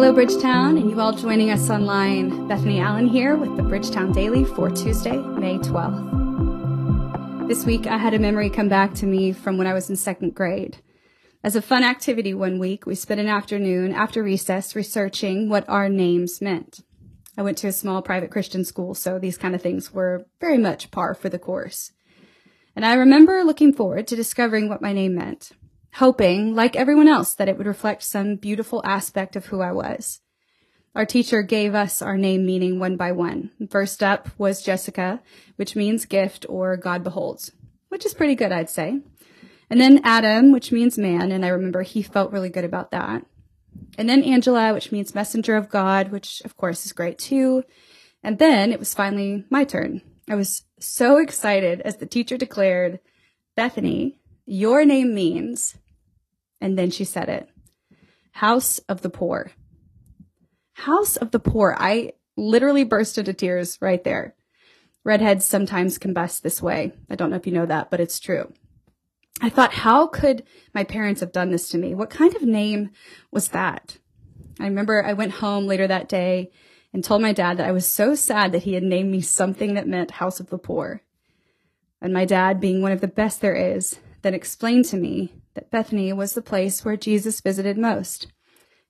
Hello, Bridgetown, and you all joining us online. Bethany Allen here with the Bridgetown Daily for Tuesday, May 12th. This week, I had a memory come back to me from when I was in second grade. As a fun activity one week, we spent an afternoon after recess researching what our names meant. I went to a small private Christian school, so these kind of things were very much par for the course. And I remember looking forward to discovering what my name meant hoping, like everyone else, that it would reflect some beautiful aspect of who I was. Our teacher gave us our name meaning one by one. First up was Jessica, which means gift or God beholds, which is pretty good, I'd say. And then Adam, which means man, and I remember he felt really good about that. And then Angela, which means messenger of God, which of course is great too. And then it was finally my turn. I was so excited as the teacher declared, Bethany, your name means and then she said it. House of the poor. House of the poor. I literally burst into tears right there. Redheads sometimes combust this way. I don't know if you know that, but it's true. I thought, how could my parents have done this to me? What kind of name was that? I remember I went home later that day and told my dad that I was so sad that he had named me something that meant House of the Poor. And my dad, being one of the best there is, then explained to me that Bethany was the place where Jesus visited most,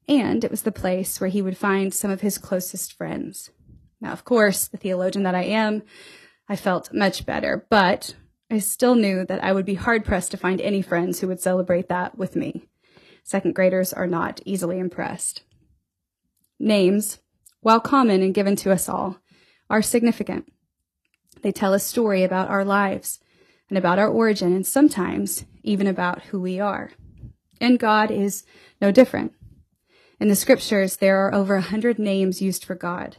and it was the place where he would find some of his closest friends. Now, of course, the theologian that I am, I felt much better, but I still knew that I would be hard pressed to find any friends who would celebrate that with me. Second graders are not easily impressed. Names, while common and given to us all, are significant. They tell a story about our lives and about our origin, and sometimes even about who we are. And God is no different. In the scriptures, there are over a hundred names used for God.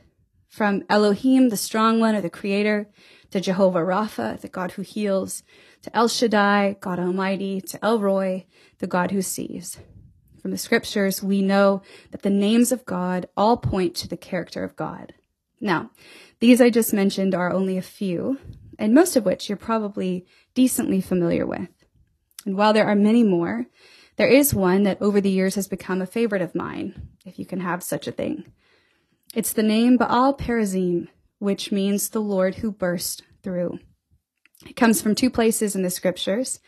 From Elohim, the strong one or the creator, to Jehovah Rapha, the God who heals, to El Shaddai, God Almighty, to El Roi, the God who sees. From the scriptures, we know that the names of God all point to the character of God. Now, these I just mentioned are only a few, and most of which you're probably decently familiar with. And while there are many more, there is one that over the years has become a favorite of mine, if you can have such a thing. It's the name Baal Perazim, which means the Lord who burst through. It comes from two places in the scriptures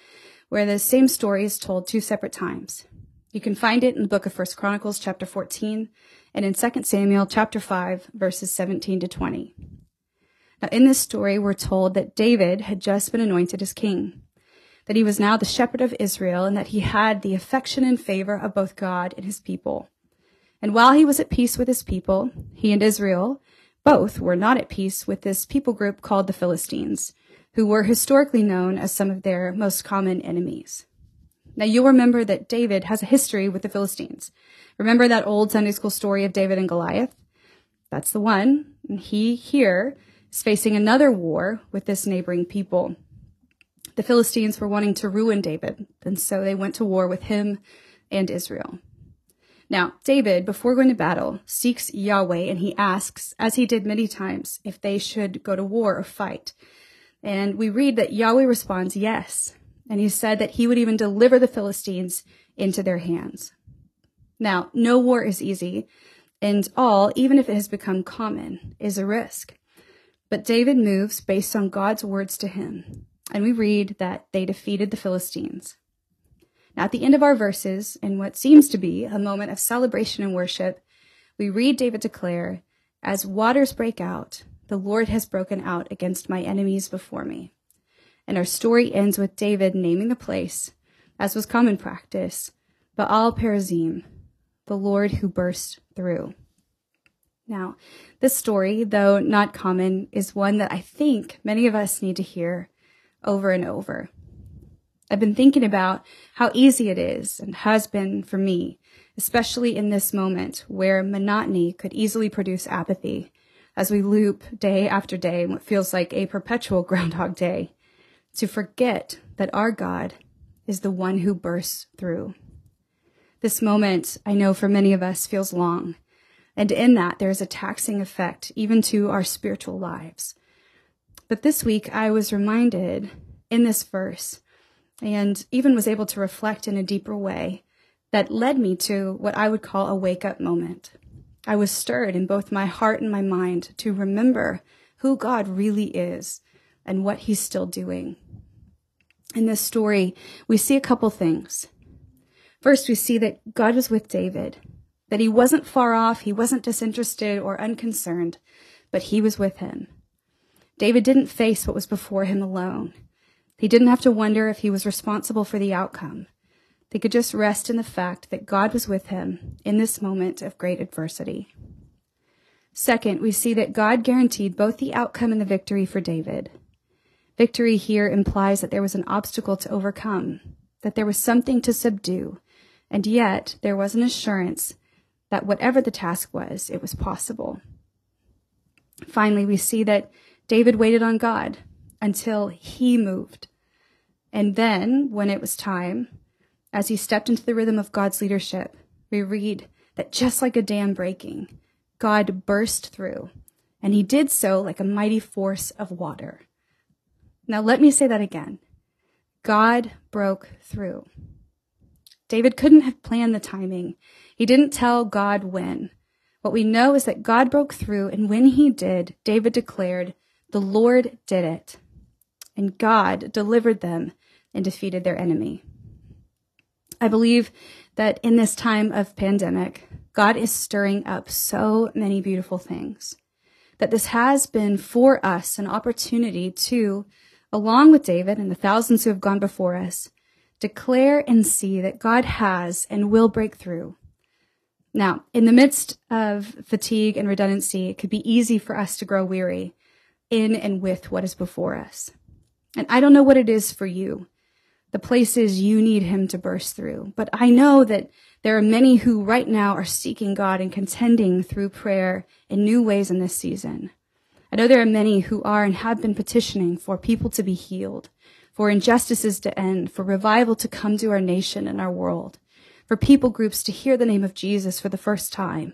where the same story is told two separate times. You can find it in the book of First Chronicles chapter 14 and in 2 Samuel chapter 5 verses 17 to 20. Now, in this story, we're told that David had just been anointed as king, that he was now the shepherd of Israel, and that he had the affection and favor of both God and his people. And while he was at peace with his people, he and Israel both were not at peace with this people group called the Philistines, who were historically known as some of their most common enemies. Now you'll remember that David has a history with the Philistines. Remember that old Sunday school story of David and Goliath? That's the one. And he here is facing another war with this neighboring people. The Philistines were wanting to ruin David, and so they went to war with him and Israel. Now, David, before going to battle, seeks Yahweh and he asks, as he did many times, if they should go to war or fight. And we read that Yahweh responds, yes. And he said that he would even deliver the Philistines into their hands. Now, no war is easy, and all, even if it has become common, is a risk. But David moves based on God's words to him. And we read that they defeated the Philistines. Now, at the end of our verses, in what seems to be a moment of celebration and worship, we read David declare, As waters break out, the Lord has broken out against my enemies before me. And our story ends with David naming the place, as was common practice, Baal Perazim, the Lord who burst through. Now, this story, though not common, is one that I think many of us need to hear over and over. I've been thinking about how easy it is and has been for me, especially in this moment where monotony could easily produce apathy as we loop day after day in what feels like a perpetual Groundhog Day, to forget that our God is the one who bursts through. This moment, I know for many of us, feels long and in that, there is a taxing effect even to our spiritual lives. But this week, I was reminded in this verse, and even was able to reflect in a deeper way, that led me to what I would call a wake up moment. I was stirred in both my heart and my mind to remember who God really is and what he's still doing. In this story, we see a couple things. First, we see that God was with David, that he wasn't far off, he wasn't disinterested or unconcerned, but he was with him. David didn't face what was before him alone. He didn't have to wonder if he was responsible for the outcome. They could just rest in the fact that God was with him in this moment of great adversity. Second, we see that God guaranteed both the outcome and the victory for David. Victory here implies that there was an obstacle to overcome, that there was something to subdue, and yet there was an assurance that whatever the task was, it was possible. Finally, we see that David waited on God until he moved. And then, when it was time, as he stepped into the rhythm of God's leadership, we read that just like a dam breaking, God burst through, and he did so like a mighty force of water. Now, let me say that again. God broke through. David couldn't have planned the timing. He didn't tell God when. What we know is that God broke through, and when he did, David declared, The Lord did it. And God delivered them and defeated their enemy. I believe that in this time of pandemic, God is stirring up so many beautiful things. That this has been for us an opportunity to, along with David and the thousands who have gone before us, declare and see that God has and will break through. Now, in the midst of fatigue and redundancy, it could be easy for us to grow weary in and with what is before us. And I don't know what it is for you the places you need him to burst through. But I know that there are many who right now are seeking God and contending through prayer in new ways in this season. I know there are many who are and have been petitioning for people to be healed, for injustices to end, for revival to come to our nation and our world, for people groups to hear the name of Jesus for the first time,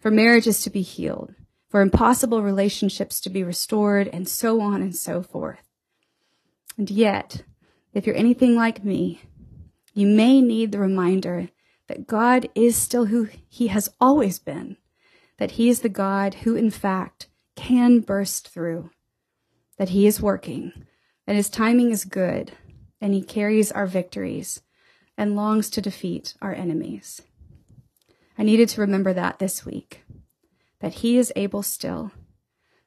for marriages to be healed, for impossible relationships to be restored, and so on and so forth. And yet, if you're anything like me, you may need the reminder that God is still who he has always been, that he is the God who, in fact, can burst through, that he is working, and his timing is good, and he carries our victories and longs to defeat our enemies. I needed to remember that this week, that he is able still,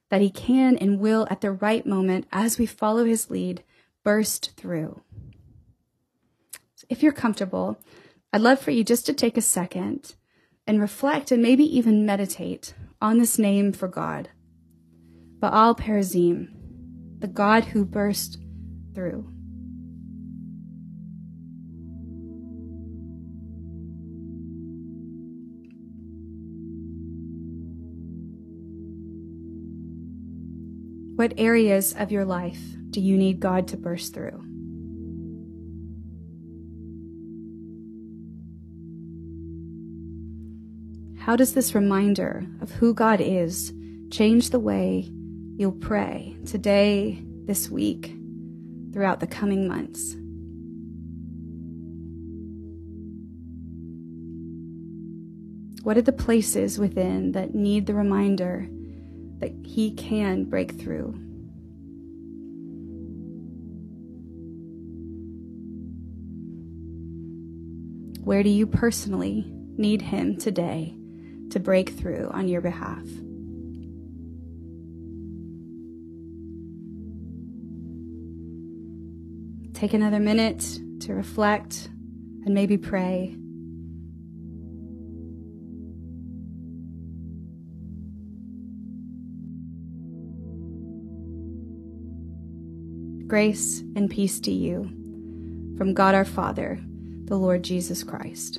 that he can and will at the right moment as we follow his lead burst through. If you're comfortable, I'd love for you just to take a second and reflect and maybe even meditate on this name for God. Baal Perazim, the God who burst through. What areas of your life do you need God to burst through? How does this reminder of who God is change the way you'll pray today, this week, throughout the coming months? What are the places within that need the reminder that He can break through? Where do you personally need Him today to break through on your behalf? Take another minute to reflect and maybe pray. Grace and peace to you from God our Father, the Lord Jesus Christ.